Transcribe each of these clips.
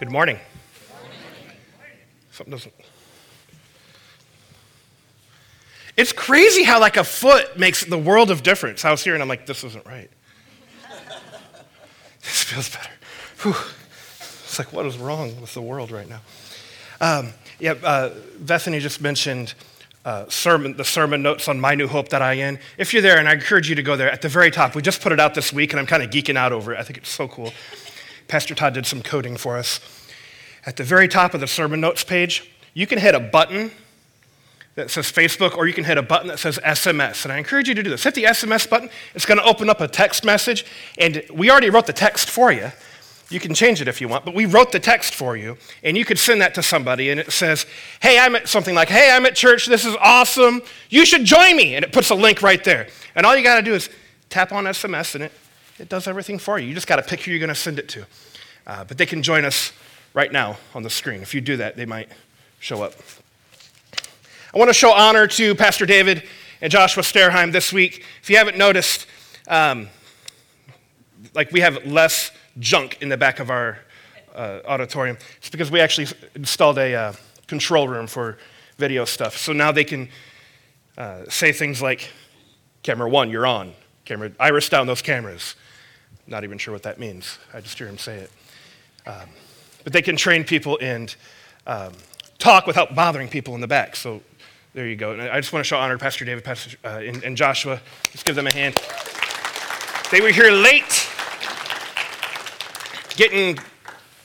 Good morning. Something doesn't. It's crazy how like a foot makes the world of difference. I was here and I'm like, this isn't right. this feels better. Whew. It's like, what is wrong with the world right now? Um, yeah, uh, Bethany just mentioned uh, sermon, the sermon notes on mynewhope.in. If you're there, and I encourage you to go there, at the very top, we just put it out this week, and I'm kind of geeking out over it. I think it's so cool. Pastor Todd did some coding for us. At the very top of the sermon notes page, you can hit a button that says Facebook, or you can hit a button that says SMS. And I encourage you to do this. Hit the SMS button, it's going to open up a text message, and we already wrote the text for you. You can change it if you want, but we wrote the text for you, and you could send that to somebody, and it says, Hey, I'm at something like, Hey, I'm at church, this is awesome, you should join me. And it puts a link right there. And all you got to do is tap on SMS, and it, it does everything for you. You just got to pick who you're going to send it to. Uh, but they can join us right now on the screen. If you do that, they might show up. I want to show honor to Pastor David and Joshua Sterheim this week. If you haven't noticed, um, like we have less junk in the back of our uh, auditorium. It's because we actually installed a uh, control room for video stuff. So now they can uh, say things like, camera one, you're on. Camera, iris down those cameras. Not even sure what that means. I just hear him say it. Um, but they can train people and um, talk without bothering people in the back. So there you go. And I just want to show honor to Pastor David Pastor, uh, and, and Joshua. Let's give them a hand. They were here late getting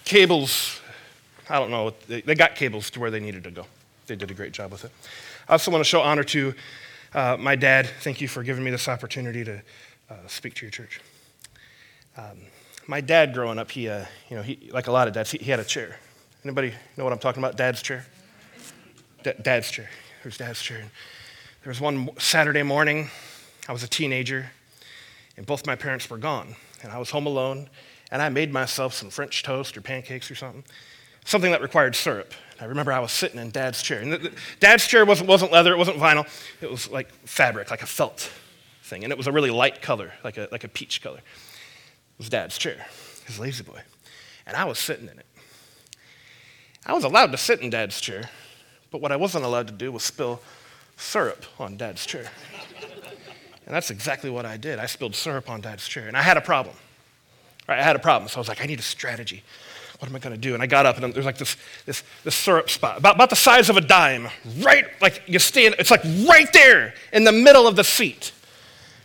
cables. I don't know. They, they got cables to where they needed to go. They did a great job with it. I also want to show honor to uh, my dad. Thank you for giving me this opportunity to uh, speak to your church. Um, my dad, growing up, he, uh, you know, he, like a lot of dads, he, he, had a chair. Anybody know what I'm talking about? Dad's chair. D- dad's chair. There's dad's chair. And there was one Saturday morning. I was a teenager, and both my parents were gone, and I was home alone and I made myself some French toast or pancakes or something, something that required syrup. I remember I was sitting in Dad's chair. And the, the, Dad's chair wasn't, wasn't leather, it wasn't vinyl, it was like fabric, like a felt thing. And it was a really light color, like a, like a peach color. Was Dad's chair, his La-Z-Boy. And I was sitting in it. I was allowed to sit in Dad's chair, but what I wasn't allowed to do was spill syrup on Dad's chair. And that's exactly what I did. I spilled syrup on Dad's chair, and I had a problem. Right, I had a problem, so I was like, I need a strategy. What am I going to do? And I got up, and there's like this, this, this syrup spot, about, about the size of a dime, right, like you stand, it's like right there in the middle of the seat.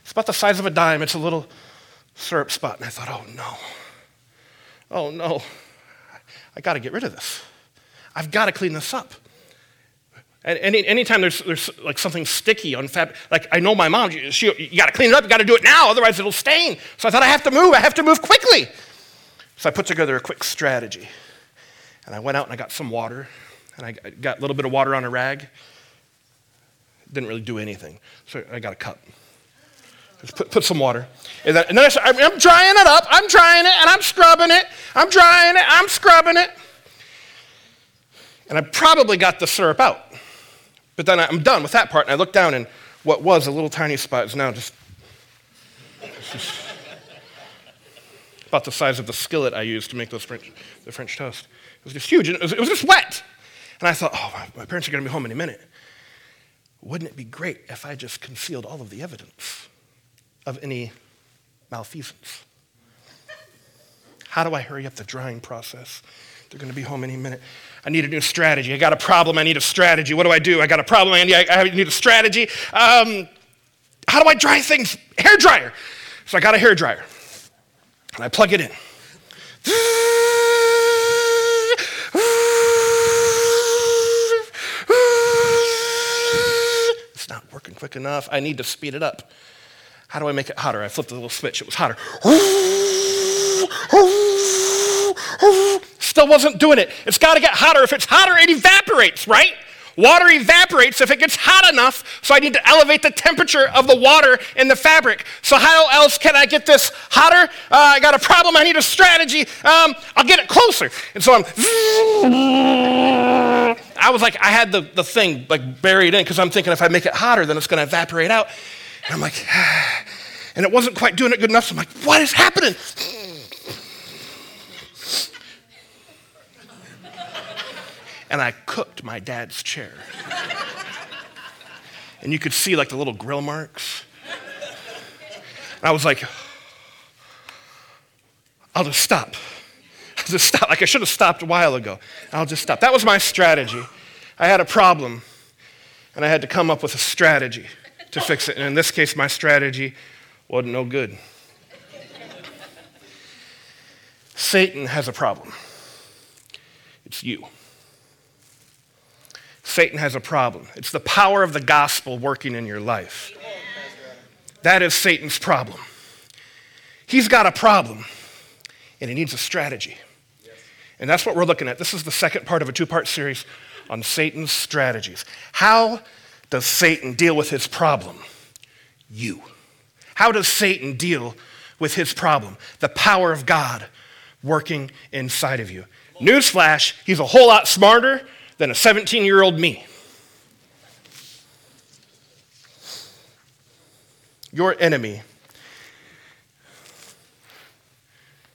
It's about the size of a dime. It's a little syrup spot. And I thought, oh no, oh no, I got to get rid of this. I've got to clean this up. And any, anytime there's, there's like something sticky on fabric, like I know my mom, she, you got to clean it up, you got to do it now, otherwise it'll stain. So I thought I have to move, I have to move quickly. So I put together a quick strategy. And I went out and I got some water, and I got a little bit of water on a rag. Didn't really do anything. So I got a cup. Put, put some water. And then, I I'm drying it up, I'm drying it, and I'm scrubbing it, I'm drying it, I'm scrubbing it. And I probably got the syrup out. But then I'm done with that part, and I look down, and what was a little tiny spot is now just, just about the size of the skillet I used to make those French, the French toast. It was just huge, and it was, it was just wet. And I thought, oh, my, my parents are going to be home any minute. Wouldn't it be great if I just concealed all of the evidence of any malfeasance? How do I hurry up the drying process? They're going to be home any minute. I need a new strategy. I got a problem. I need a strategy. What do I do? I got a problem. I need, I need a strategy. Um, how do I dry things? Hair dryer. So I got a hair dryer. And I plug it in. It's not working quick enough. I need to speed it up. How do I make it hotter? I flipped the little switch. It was hotter. Still wasn't doing it. It's got to get hotter. If it's hotter, it evaporates, right? Water evaporates if it gets hot enough, so I need to elevate the temperature of the water in the fabric. So, how else can I get this hotter? Uh, I got a problem, I need a strategy. Um, I'll get it closer. And so I'm. I was like, I had the, the thing like buried in because I'm thinking if I make it hotter, then it's going to evaporate out. And I'm like, and it wasn't quite doing it good enough. So I'm like, what is happening? and I cooked my dad's chair. and you could see like the little grill marks. And I was like, I'll just stop. I'll just stop. Like I should have stopped a while ago. I'll just stop. That was my strategy. I had a problem, and I had to come up with a strategy to fix it. And in this case, my strategy wasn't no good. Satan has a problem. It's you. Satan has a problem. It's the power of the gospel working in your life. That is Satan's problem. He's got a problem, and he needs a strategy. And that's what we're looking at. This is the second part of a two part series on Satan's strategies. How does Satan deal with his problem? You. How does Satan deal with his problem? The power of God working inside of you. Newsflash, he's a whole lot smarter than a 17 year old me. Your enemy.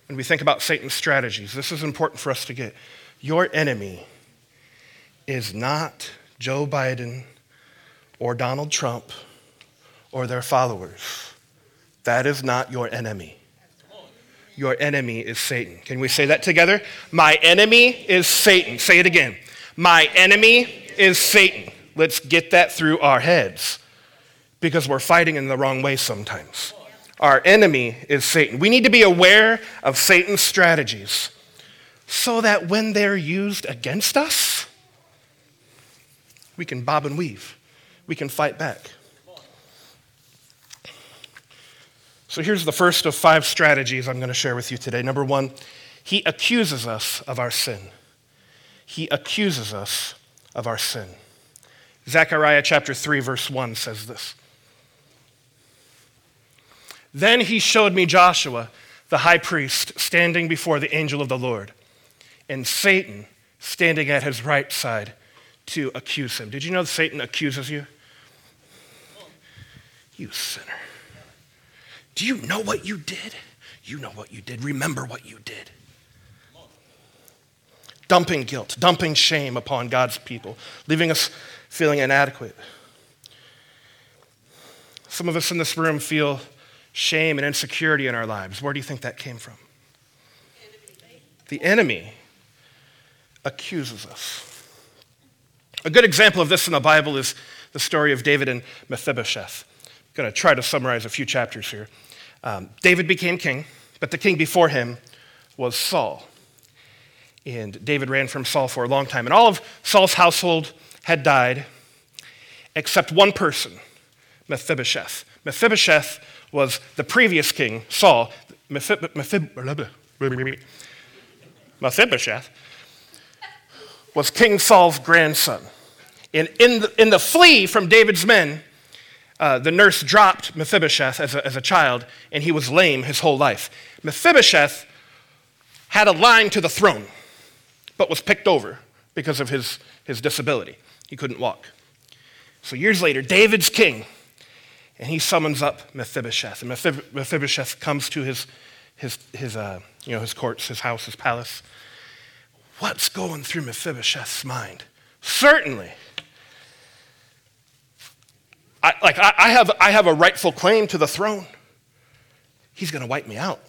When we think about Satan's strategies, this is important for us to get. Your enemy is not Joe Biden or Donald Trump or their followers. That is not your enemy. Your enemy is Satan. Can we say that together? My enemy is Satan. Say it again. My enemy is Satan. Let's get that through our heads because we're fighting in the wrong way sometimes. Our enemy is Satan. We need to be aware of Satan's strategies so that when they're used against us, we can bob and weave. We can fight back. So here's the first of five strategies I'm going to share with you today. Number one, he accuses us of our sin. He accuses us of our sin. Zechariah chapter 3, verse 1 says this. Then he showed me Joshua, the high priest, standing before the angel of the Lord, and Satan standing at his right side to accuse him. Did you know Satan accuses you? You sinner. Do you know what you did? You know what you did. Remember what you did. Dumping guilt, dumping shame upon God's people, leaving us feeling inadequate. Some of us in this room feel shame and insecurity in our lives. Where do you think that came from? The enemy accuses us. A good example of this in the Bible is the story of David and Mephibosheth. I'm going to try to summarize a few chapters here. Um, David became king, but the king before him was Saul. And David ran from Saul for a long time. And all of Saul's household had died except one person, Mephibosheth. Mephibosheth was the previous king, Saul. Mephibosheth was King Saul's grandson. And in the, in the flee from David's men, uh, the nurse dropped Mephibosheth as a, as a child, and he was lame his whole life. Mephibosheth had a line to the throne, but was picked over because of his, his disability. He couldn't walk. So years later, David's king, and he summons up Mephibosheth. And Mephibosheth comes to his, his, his, uh, you know, his courts, his house, his palace. What's going through Mephibosheth's mind? Certainly, I, like I, I, have, I have a rightful claim to the throne. He's going to wipe me out.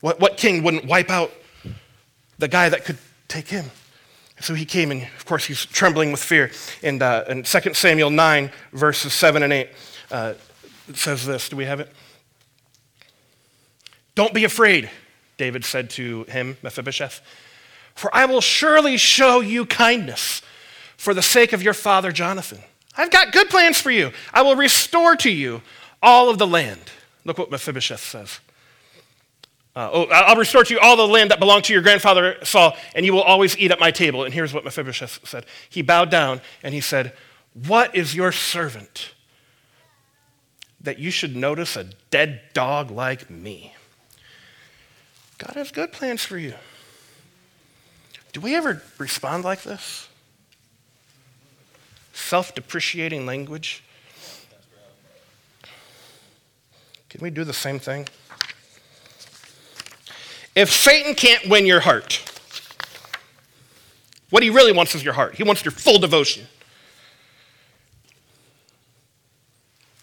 What, what king wouldn't wipe out the guy that could take him? So he came, and of course, he's trembling with fear. And uh, in 2 Samuel 9, verses 7 and 8, uh, it says this. Do we have it? Don't be afraid, David said to him, Mephibosheth, for I will surely show you kindness for the sake of your father Jonathan. I've got good plans for you. I will restore to you all of the land. Look what Mephibosheth says. Uh, oh, I'll restore to you all the land that belonged to your grandfather Saul, and you will always eat at my table. And here's what Mephibosheth said. He bowed down and he said, What is your servant that you should notice a dead dog like me? God has good plans for you. Do we ever respond like this? Self depreciating language? Can we do the same thing? If Satan can't win your heart, What he really wants is your heart. He wants your full devotion.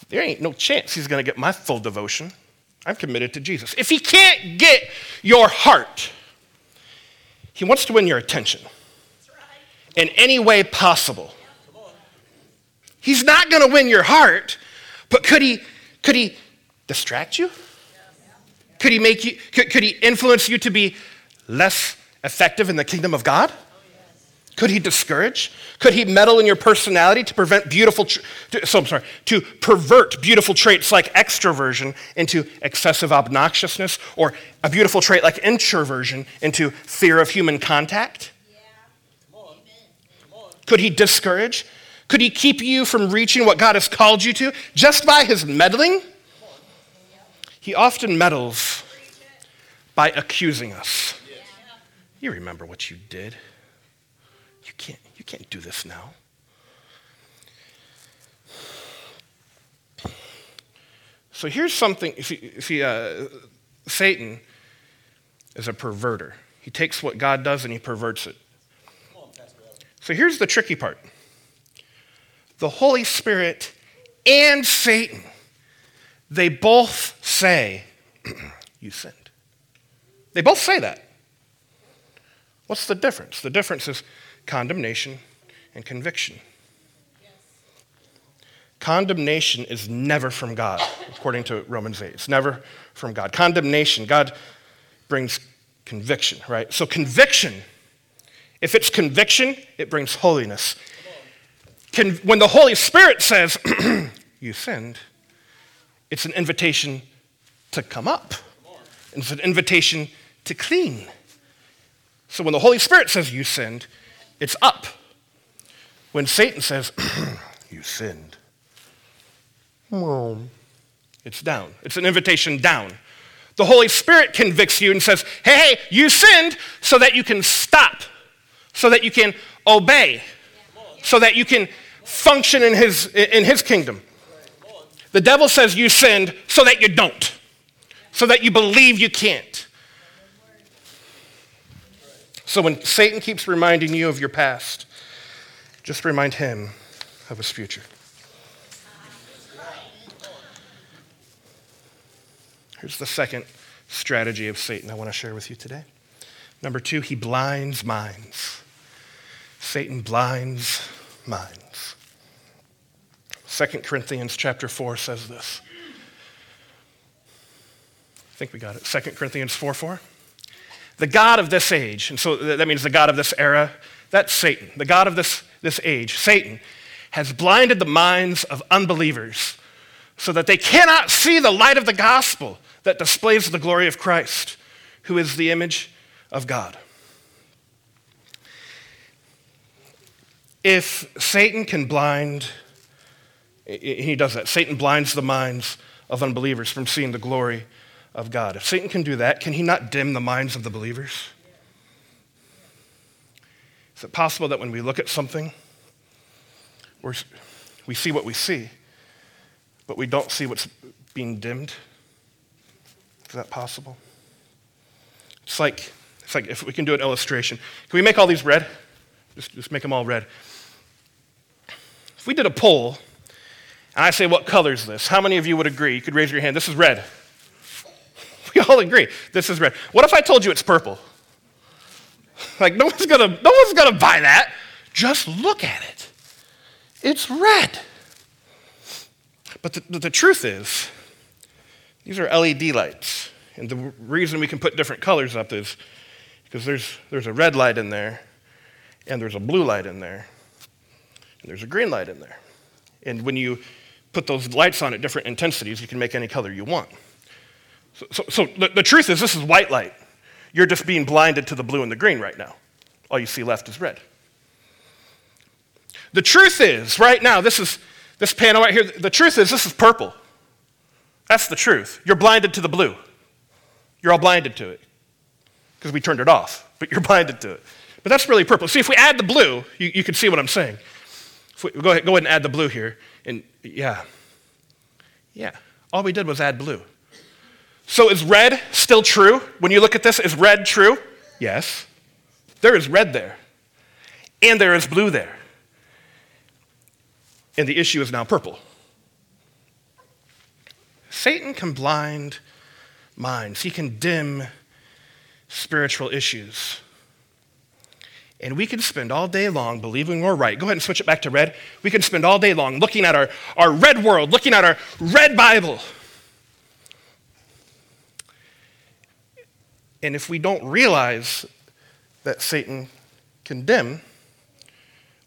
There ain't no chance he's going to get my full devotion. I'm committed to Jesus. If he can't get your heart, he wants to win your attention in any way possible. He's not going to win your heart, but could he, could he distract you? Could he make you, could, could he influence you to be less effective in the kingdom of God? Could he discourage? Could he meddle in your personality to prevent beautiful, to, so I'm sorry, to pervert beautiful traits like extroversion into excessive obnoxiousness, or a beautiful trait like introversion into fear of human contact? Could he discourage? Could he keep you from reaching what God has called you to just by his meddling? He often meddles by accusing us. You remember what you did. You can't, you can't do this now. So here's something, see, uh, Satan is a perverter. He takes what God does and he perverts it. So here's the tricky part the Holy Spirit and Satan, they both say, You sinned. They both say that. What's the difference? The difference is condemnation and conviction. Condemnation is never from God, according to Romans 8. It's never from God. Condemnation, God brings conviction, right? So, conviction, if it's conviction, it brings holiness. Con- when the Holy Spirit says, You sinned, it's an invitation to come up, it's an invitation to clean. So, when the Holy Spirit says, You sinned, it's up. When Satan says, You sinned, it's down. It's an invitation down. The Holy Spirit convicts you and says, Hey, hey, you sinned so that you can stop, so that you can obey, so that you can function in his, in his kingdom. The devil says you sinned so that you don't, so that you believe you can't. So when Satan keeps reminding you of your past, just remind him of his future. Here's the second strategy of Satan I want to share with you today. Number two, he blinds minds. Satan blinds minds. 2 Corinthians chapter 4 says this. I think we got it. 2 Corinthians 4 4 the God of this age, and so that means the God of this era, that's Satan. The God of this, this age, Satan, has blinded the minds of unbelievers so that they cannot see the light of the gospel that displays the glory of Christ, who is the image of God. If Satan can blind, he does that. Satan blinds the minds of unbelievers from seeing the glory of God. If Satan can do that, can he not dim the minds of the believers? Is it possible that when we look at something, we we see what we see, but we don't see what's being dimmed? Is that possible? It's like, it's like if we can do an illustration. Can we make all these red? Just, just make them all red. If we did a poll, and I say, What color is this? How many of you would agree? You could raise your hand. This is red. We all agree this is red. What if I told you it's purple? Like no one's gonna no one's gonna buy that. Just look at it. It's red. But the, the, the truth is, these are LED lights. And the reason we can put different colors up is because there's, there's a red light in there, and there's a blue light in there, and there's a green light in there. And when you put those lights on at different intensities, you can make any color you want. So, so, so the, the truth is, this is white light. You're just being blinded to the blue and the green right now. All you see left is red. The truth is, right now, this is this panel right here. The truth is, this is purple. That's the truth. You're blinded to the blue. You're all blinded to it because we turned it off, but you're blinded to it. But that's really purple. See, if we add the blue, you, you can see what I'm saying. We, go, ahead, go ahead and add the blue here. And yeah, yeah, all we did was add blue. So is red still true? When you look at this, is red true? Yes. There is red there. and there is blue there. And the issue is now purple. Satan can blind minds, he can dim spiritual issues. And we can spend all day long believing we're right. Go ahead and switch it back to red. We can spend all day long looking at our, our red world, looking at our red Bible. And if we don't realize that Satan can dim,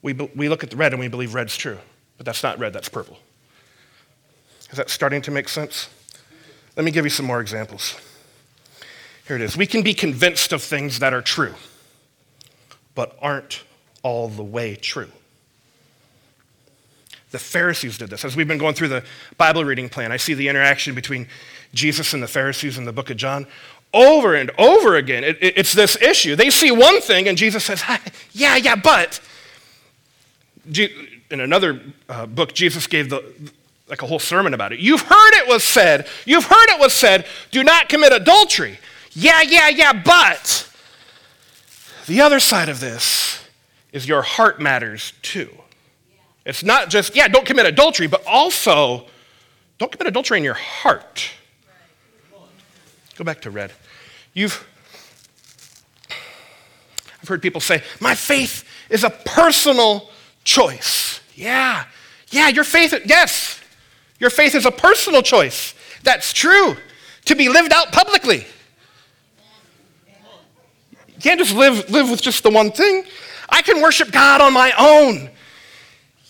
we, we look at the red and we believe red's true. But that's not red, that's purple. Is that starting to make sense? Let me give you some more examples. Here it is. We can be convinced of things that are true but aren't all the way true. The Pharisees did this. As we've been going through the Bible reading plan, I see the interaction between Jesus and the Pharisees in the book of John over and over again. It, it, it's this issue. They see one thing, and Jesus says, Yeah, yeah, but. In another uh, book, Jesus gave the, like a whole sermon about it. You've heard it was said, you've heard it was said, do not commit adultery. Yeah, yeah, yeah, but. The other side of this is your heart matters too. It's not just, yeah, don't commit adultery, but also don't commit adultery in your heart. Go back to red. You've, I've heard people say, my faith is a personal choice. Yeah, yeah, your faith, yes, your faith is a personal choice. That's true, to be lived out publicly. You can't just live, live with just the one thing. I can worship God on my own.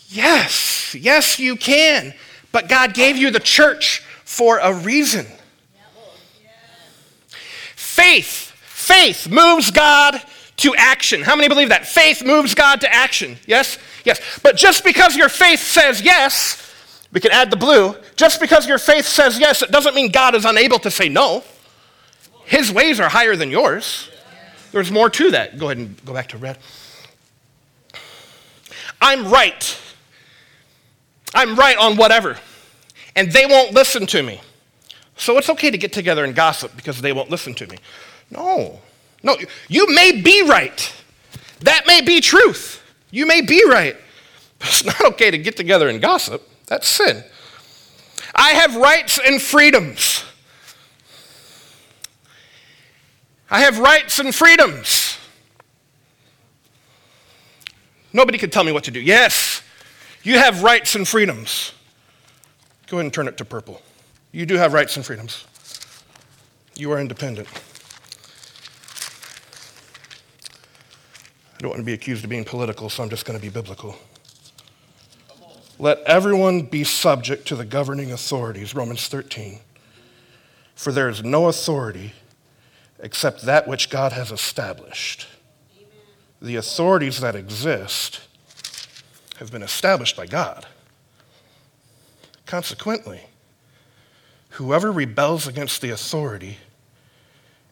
Yes, yes, you can. But God gave you the church for a reason. Faith, faith moves God to action. How many believe that? Faith moves God to action. Yes? Yes. But just because your faith says yes, we can add the blue. Just because your faith says yes, it doesn't mean God is unable to say no. His ways are higher than yours. There's more to that. Go ahead and go back to red. I'm right. I'm right on whatever. And they won't listen to me. So it's okay to get together and gossip because they won't listen to me. No. No, you may be right. That may be truth. You may be right. But it's not okay to get together and gossip. That's sin. I have rights and freedoms. I have rights and freedoms. Nobody can tell me what to do. Yes, you have rights and freedoms. Go ahead and turn it to purple. You do have rights and freedoms. You are independent. I don't want to be accused of being political, so I'm just going to be biblical. Let everyone be subject to the governing authorities, Romans 13. For there is no authority except that which God has established. Amen. The authorities that exist have been established by God. Consequently, whoever rebels against the authority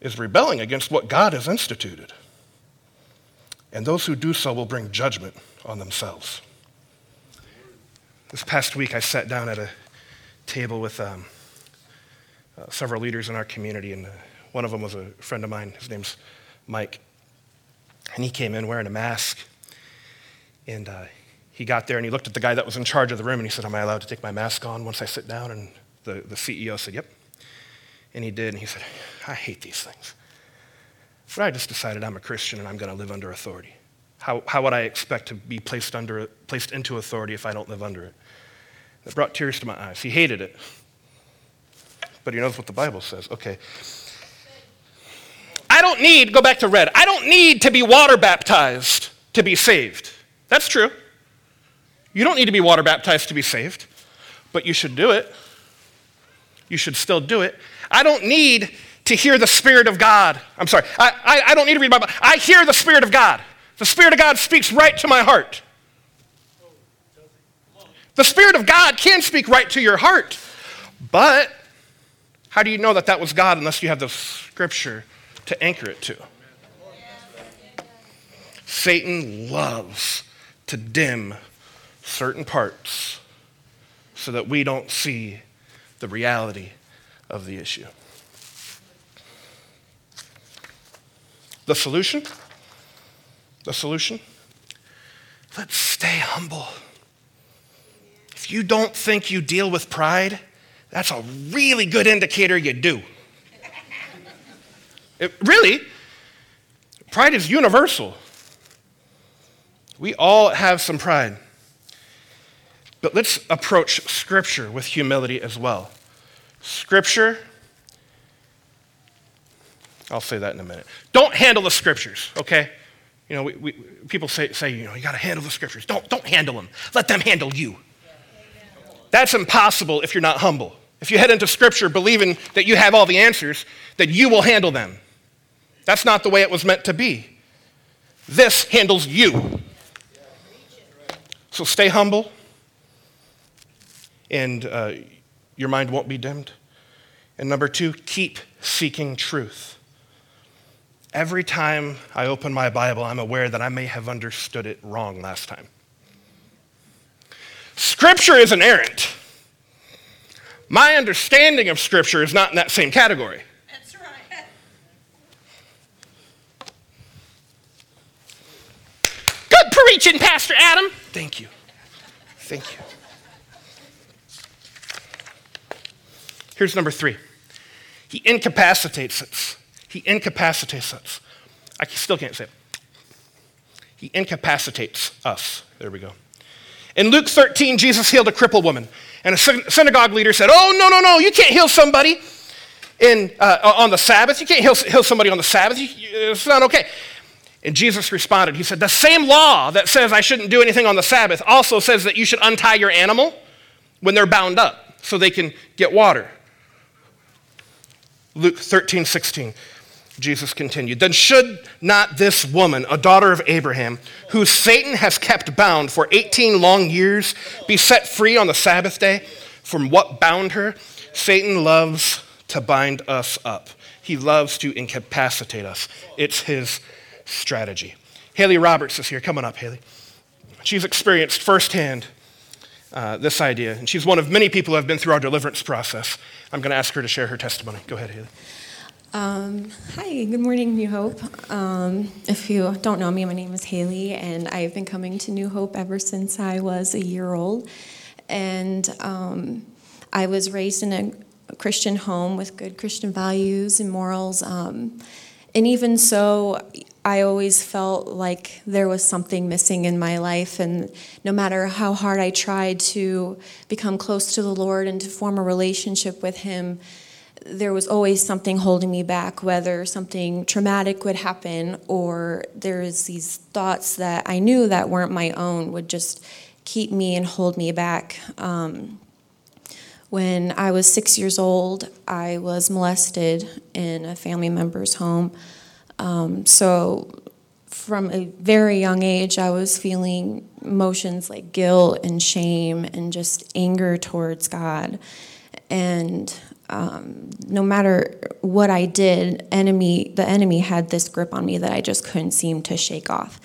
is rebelling against what God has instituted. And those who do so will bring judgment on themselves. This past week, I sat down at a table with um, uh, several leaders in our community, and uh, one of them was a friend of mine. His name's Mike. And he came in wearing a mask. And uh, he got there and he looked at the guy that was in charge of the room and he said, Am I allowed to take my mask on once I sit down? And the, the CEO said, Yep. And he did. And he said, I hate these things. But I just decided I'm a Christian and I'm going to live under authority. How, how would I expect to be placed, under, placed into authority if I don't live under it? It brought tears to my eyes. He hated it. But he knows what the Bible says. Okay, I don't need, go back to red, I don't need to be water baptized to be saved. That's true. You don't need to be water baptized to be saved, but you should do it. You should still do it. I don't need to hear the Spirit of God. I'm sorry, I, I, I don't need to read my Bible. I hear the Spirit of God. The Spirit of God speaks right to my heart. The Spirit of God can speak right to your heart, but how do you know that that was God unless you have the Scripture to anchor it to. Satan loves to dim certain parts so that we don't see the reality of the issue. The solution? The solution? let's stay humble. If you don't think you deal with pride, that's a really good indicator you do. It, really, pride is universal. We all have some pride. But let's approach Scripture with humility as well. Scripture, I'll say that in a minute. Don't handle the Scriptures, okay? You know, we, we, people say, say, you know, you got to handle the Scriptures. Don't, don't handle them. Let them handle you. That's impossible if you're not humble. If you head into Scripture believing that you have all the answers, that you will handle them. That's not the way it was meant to be. This handles you. So stay humble, and uh, your mind won't be dimmed. And number two, keep seeking truth. Every time I open my Bible, I'm aware that I may have understood it wrong last time. Scripture is inerrant. My understanding of Scripture is not in that same category. That's right. Good preaching, Pastor Adam. Thank you. Thank you. Here's number three He incapacitates us. He incapacitates us. I still can't say it. He incapacitates us. There we go. In Luke 13, Jesus healed a crippled woman. And a synagogue leader said, Oh, no, no, no, you can't heal somebody in, uh, on the Sabbath. You can't heal, heal somebody on the Sabbath. It's not okay. And Jesus responded, He said, The same law that says I shouldn't do anything on the Sabbath also says that you should untie your animal when they're bound up so they can get water. Luke 13, 16. Jesus continued, Then should not this woman, a daughter of Abraham, who Satan has kept bound for 18 long years, be set free on the Sabbath day from what bound her? Satan loves to bind us up, he loves to incapacitate us. It's his strategy. Haley Roberts is here. Coming up, Haley. She's experienced firsthand uh, this idea, and she's one of many people who have been through our deliverance process. I'm going to ask her to share her testimony. Go ahead, Haley. Um, hi, good morning, New Hope. Um, if you don't know me, my name is Haley, and I've been coming to New Hope ever since I was a year old. And um, I was raised in a Christian home with good Christian values and morals. Um, and even so, I always felt like there was something missing in my life. And no matter how hard I tried to become close to the Lord and to form a relationship with Him, there was always something holding me back, whether something traumatic would happen or there's these thoughts that I knew that weren't my own would just keep me and hold me back. Um, when I was six years old, I was molested in a family member's home. Um, so, from a very young age, I was feeling emotions like guilt and shame and just anger towards God. And um, no matter what I did, enemy the enemy had this grip on me that I just couldn't seem to shake off.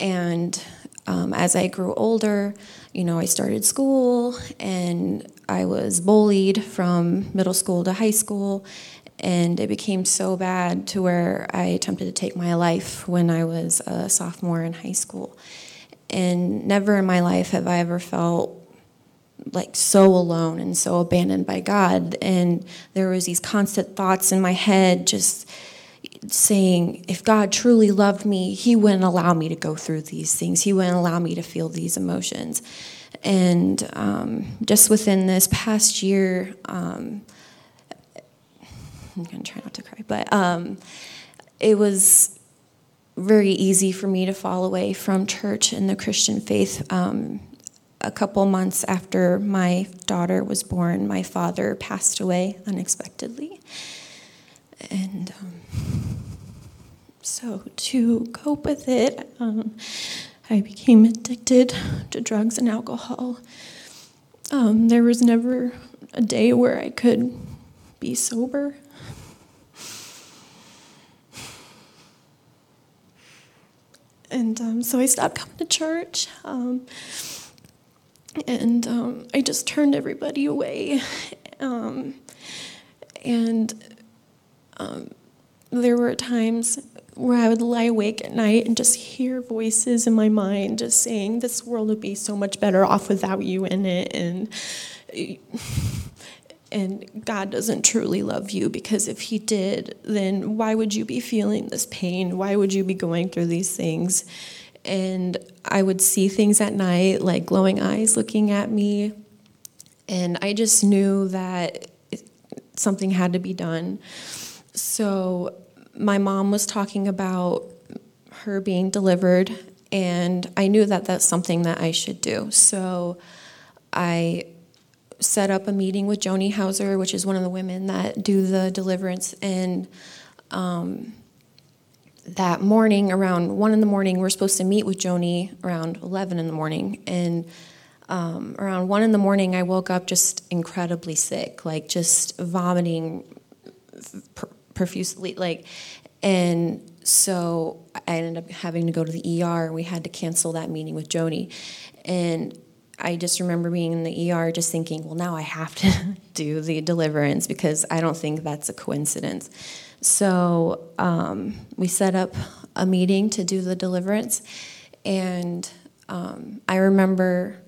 And um, as I grew older, you know, I started school and I was bullied from middle school to high school. And it became so bad to where I attempted to take my life when I was a sophomore in high school. And never in my life have I ever felt like so alone and so abandoned by God. And there was these constant thoughts in my head just saying, if God truly loved me, He wouldn't allow me to go through these things. He wouldn't allow me to feel these emotions. And um, just within this past year, um, I'm gonna try not to cry, but um, it was very easy for me to fall away from church and the Christian faith. Um, a couple months after my daughter was born, my father passed away unexpectedly. And um, so, to cope with it, um, I became addicted to drugs and alcohol. Um, there was never a day where I could be sober. And um, so I stopped coming to church. Um, and um, I just turned everybody away. Um, and um, there were times where I would lie awake at night and just hear voices in my mind just saying, This world would be so much better off without you in it. And, and God doesn't truly love you because if He did, then why would you be feeling this pain? Why would you be going through these things? And I would see things at night, like glowing eyes looking at me. And I just knew that something had to be done. So my mom was talking about her being delivered, and I knew that that's something that I should do. So I set up a meeting with Joni Hauser, which is one of the women that do the deliverance, and um, that morning around one in the morning, we're supposed to meet with Joni around 11 in the morning, and um, around one in the morning, I woke up just incredibly sick, like just vomiting profusely, like, and so I ended up having to go to the ER. We had to cancel that meeting with Joni, and I just remember being in the ER, just thinking, well, now I have to do the deliverance because I don't think that's a coincidence. So um, we set up a meeting to do the deliverance, and um, I remember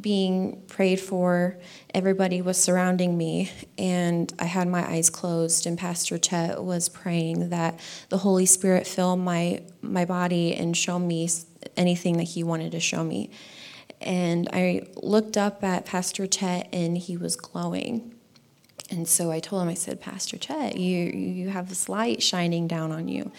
being prayed for, everybody was surrounding me, and I had my eyes closed, and Pastor Chet was praying that the Holy Spirit fill my, my body and show me anything that he wanted to show me. And I looked up at Pastor Chet, and he was glowing. And so I told him, I said, Pastor Chet, you, you have this light shining down on you.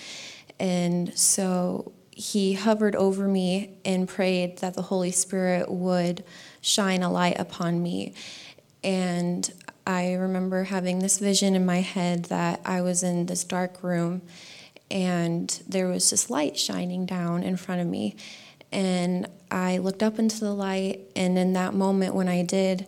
And so he hovered over me and prayed that the Holy Spirit would shine a light upon me. And I remember having this vision in my head that I was in this dark room and there was this light shining down in front of me. And I looked up into the light, and in that moment when I did,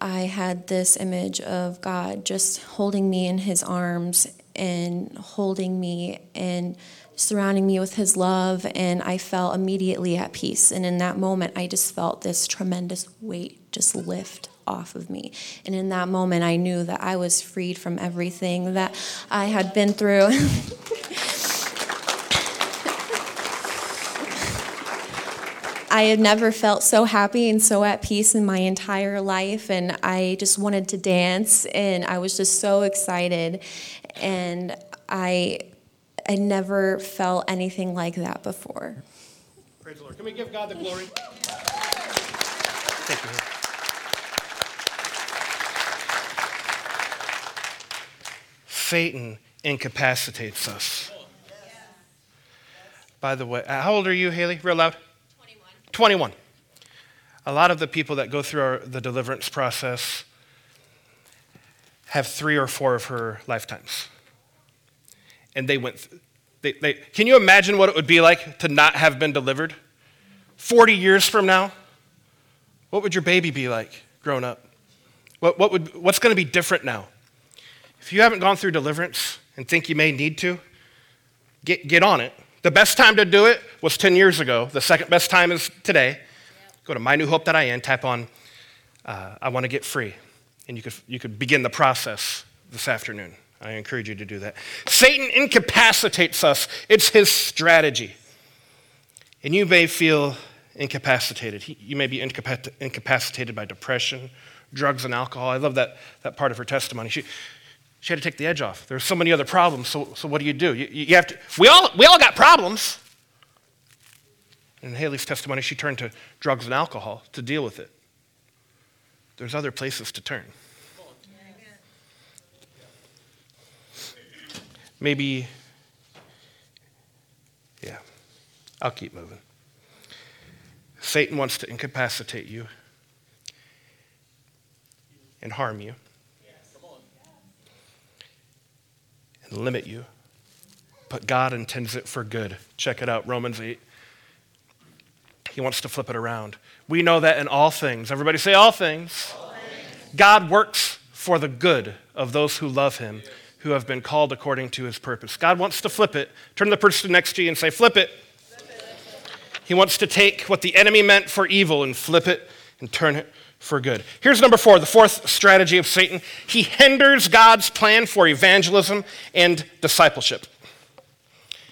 I had this image of God just holding me in his arms and holding me and surrounding me with his love, and I felt immediately at peace. And in that moment, I just felt this tremendous weight just lift off of me. And in that moment, I knew that I was freed from everything that I had been through. I had never felt so happy and so at peace in my entire life, and I just wanted to dance, and I was just so excited. And I I never felt anything like that before. Praise the Lord. Can we give God the glory? Thank you. Satan incapacitates us. By the way, uh, how old are you, Haley? Real loud. 21. 21. A lot of the people that go through our, the deliverance process have three or four of her lifetimes and they went. They, they, can you imagine what it would be like to not have been delivered? 40 years from now, what would your baby be like grown up? What, what would, what's going to be different now? If you haven't gone through deliverance and think you may need to, get, get on it. The best time to do it was 10 years ago. The second best time is today. Go to mynewhope.in, tap on uh, I want to get free, and you could, you could begin the process this afternoon. I encourage you to do that. Satan incapacitates us, it's his strategy. And you may feel incapacitated. You may be incapacitated by depression, drugs, and alcohol. I love that, that part of her testimony. She, she had to take the edge off. There were so many other problems. So, so what do you do? You, you have to, we, all, we all got problems. In Haley's testimony, she turned to drugs and alcohol to deal with it. There's other places to turn. Maybe, yeah, I'll keep moving. Satan wants to incapacitate you and harm you and limit you. But God intends it for good. Check it out, Romans 8. He wants to flip it around. We know that in all things, everybody say all things. all things. God works for the good of those who love him who have been called according to his purpose. God wants to flip it. Turn the person next to you and say, Flip it. Flip it. He wants to take what the enemy meant for evil and flip it and turn it for good. Here's number four, the fourth strategy of Satan. He hinders God's plan for evangelism and discipleship.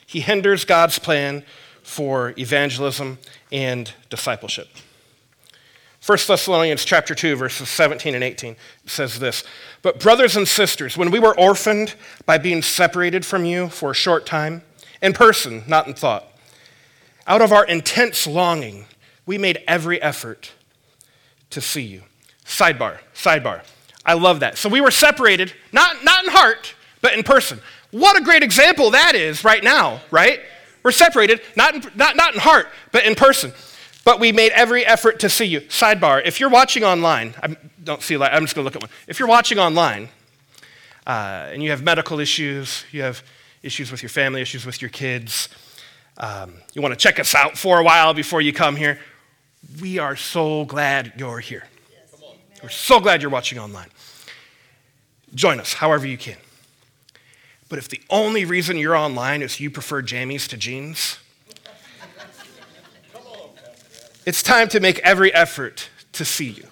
He hinders God's plan for evangelism and discipleship. 1 Thessalonians chapter 2 verses 17 and 18 says this, "But brothers and sisters, when we were orphaned by being separated from you for a short time, in person, not in thought, out of our intense longing, we made every effort to see you." Sidebar, sidebar. I love that. So we were separated, not, not in heart, but in person. What a great example that is right now, right? We're separated, not in, not, not in heart, but in person. But we made every effort to see you. Sidebar, if you're watching online, I don't see, light, I'm just going to look at one. If you're watching online uh, and you have medical issues, you have issues with your family, issues with your kids, um, you want to check us out for a while before you come here, we are so glad you're here. We're so glad you're watching online. Join us however you can. But if the only reason you're online is you prefer jammies to jeans, it's time to make every effort to see you.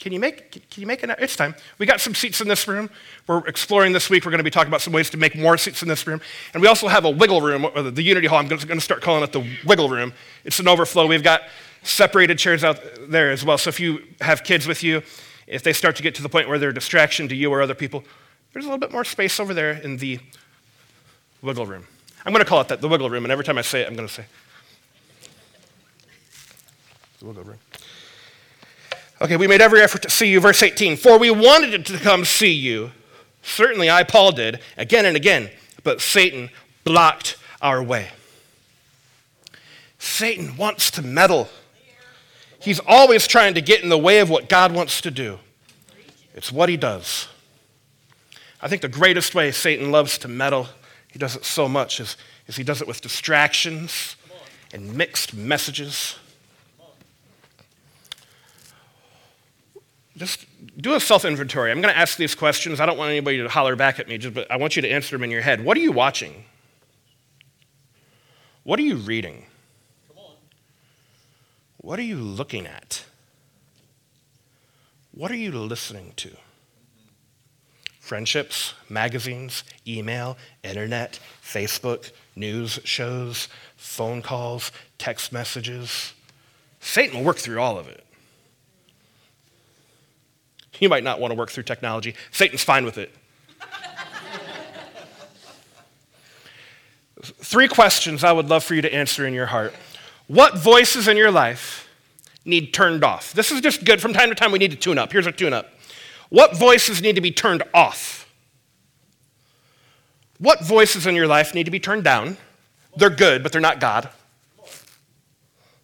Can you make, can you make an, it's time. We got some seats in this room. We're exploring this week. We're going to be talking about some ways to make more seats in this room. And we also have a wiggle room, uh, the Unity Hall. I'm going to start calling it the wiggle room. It's an overflow. We've got separated chairs out there as well. So if you have kids with you, if they start to get to the point where they're a distraction to you or other people, there's a little bit more space over there in the wiggle room. I'm going to call it that, the wiggle room. And every time I say it, I'm going to say, the wiggle room. Okay, we made every effort to see you. Verse 18 For we wanted to come see you. Certainly I, Paul, did, again and again, but Satan blocked our way. Satan wants to meddle. He's always trying to get in the way of what God wants to do. It's what he does. I think the greatest way Satan loves to meddle, he does it so much, is, is he does it with distractions and mixed messages. just do a self inventory. I'm going to ask these questions. I don't want anybody to holler back at me, just, but I want you to answer them in your head. What are you watching? What are you reading? What are you looking at? What are you listening to? Friendships, magazines, email, internet, Facebook, news shows, phone calls, text messages. Satan will work through all of it. You might not want to work through technology. Satan's fine with it. Three questions I would love for you to answer in your heart. What voices in your life need turned off? This is just good. From time to time, we need to tune up. Here's a tune up. What voices need to be turned off? What voices in your life need to be turned down? They're good, but they're not God.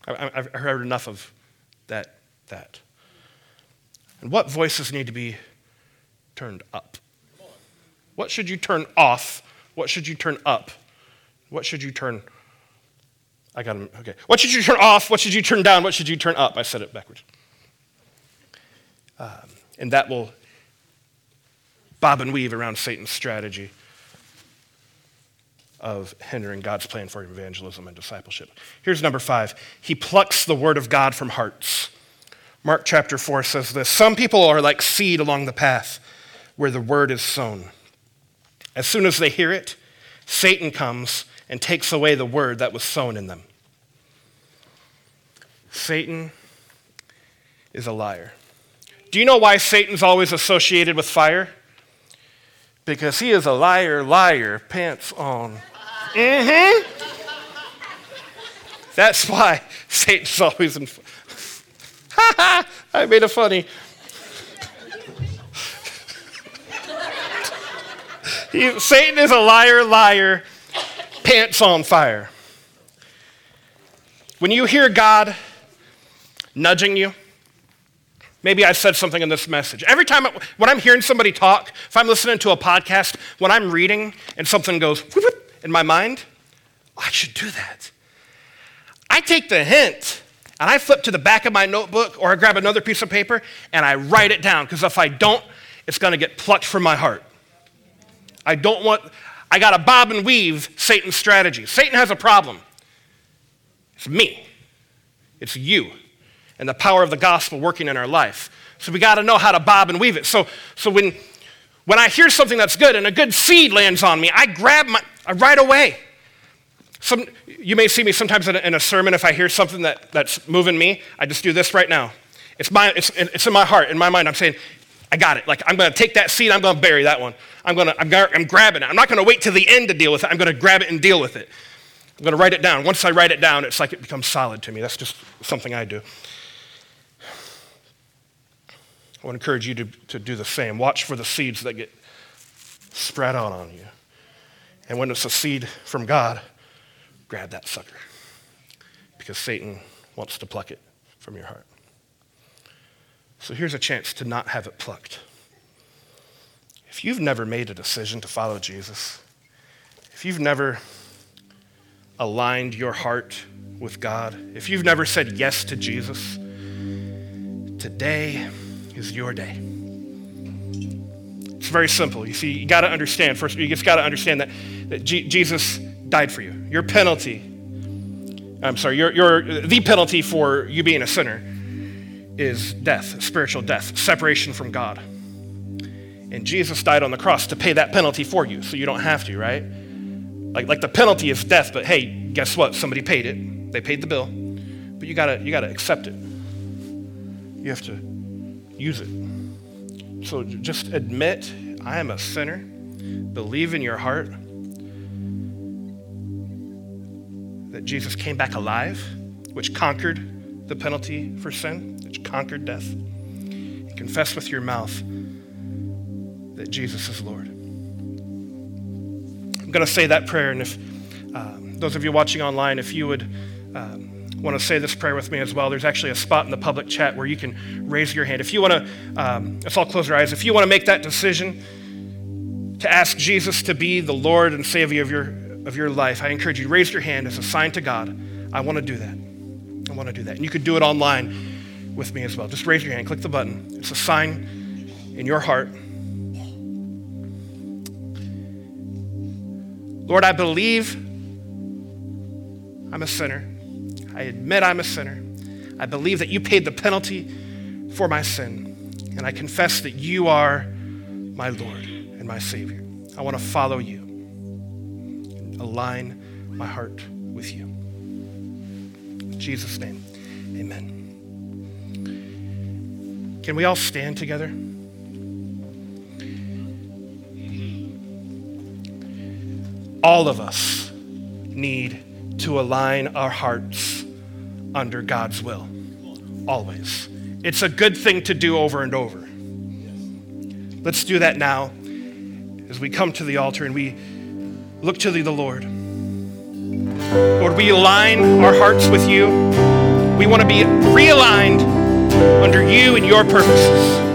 I've heard enough of that. that. And what voices need to be turned up? What should you turn off? What should you turn up? What should you turn I got him. Okay. What should you turn off? What should you turn down? What should you turn up? I said it backwards. Um, and that will bob and weave around Satan's strategy of hindering God's plan for evangelism and discipleship. Here's number five He plucks the word of God from hearts. Mark chapter 4 says this Some people are like seed along the path where the word is sown. As soon as they hear it, Satan comes and takes away the word that was sown in them. Satan is a liar. Do you know why Satan's always associated with fire? Because he is a liar, liar, pants on. Mm hmm. That's why Satan's always in. Ha ha! I made it funny. he, Satan is a liar, liar, pants on fire. When you hear God nudging you, maybe I said something in this message. Every time, I, when I'm hearing somebody talk, if I'm listening to a podcast, when I'm reading and something goes whoop, whoop, in my mind, I should do that. I take the hint and I flip to the back of my notebook or I grab another piece of paper and I write it down because if I don't, it's going to get plucked from my heart. I don't want, I got to bob and weave Satan's strategy. Satan has a problem. It's me, it's you, and the power of the gospel working in our life. So we got to know how to bob and weave it. So, so when, when I hear something that's good and a good seed lands on me, I grab my, right away Some, you may see me sometimes in a, in a sermon if I hear something that, that's moving me. I just do this right now. It's, my, it's, it's in my heart, in my mind. I'm saying, I got it. Like, I'm going to take that seed, I'm going to bury that one. I'm, gonna, I'm, I'm grabbing it. I'm not going to wait till the end to deal with it. I'm going to grab it and deal with it. I'm going to write it down. Once I write it down, it's like it becomes solid to me. That's just something I do. I to encourage you to, to do the same. Watch for the seeds that get spread out on you. And when it's a seed from God, grab that sucker because Satan wants to pluck it from your heart. So here's a chance to not have it plucked. If you've never made a decision to follow Jesus, if you've never aligned your heart with God, if you've never said yes to Jesus, today is your day. It's very simple. You see, you got to understand, first, you just got to understand that, that G- Jesus died for you. Your penalty, I'm sorry, your, your, the penalty for you being a sinner is death, spiritual death, separation from God. And Jesus died on the cross to pay that penalty for you, so you don't have to, right? Like, like the penalty is death, but hey, guess what? Somebody paid it. They paid the bill. But you gotta, you gotta accept it. You have to use it. So just admit, I am a sinner. Believe in your heart that Jesus came back alive, which conquered the penalty for sin, which conquered death. And confess with your mouth that Jesus is Lord. I'm going to say that prayer, and if um, those of you watching online, if you would um, want to say this prayer with me as well, there's actually a spot in the public chat where you can raise your hand. If you want to, um, let's all close our eyes. If you want to make that decision to ask Jesus to be the Lord and Savior of your of your life, I encourage you to raise your hand as a sign to God. I want to do that. I want to do that. And you could do it online with me as well. Just raise your hand, click the button. It's a sign in your heart. Lord, I believe I'm a sinner. I admit I'm a sinner. I believe that you paid the penalty for my sin. And I confess that you are my Lord and my Savior. I want to follow you and align my heart with you. In Jesus' name, amen. Can we all stand together? All of us need to align our hearts under God's will. Always. It's a good thing to do over and over. Let's do that now as we come to the altar and we look to thee, the Lord. Lord, we align our hearts with you. We want to be realigned under you and your purposes.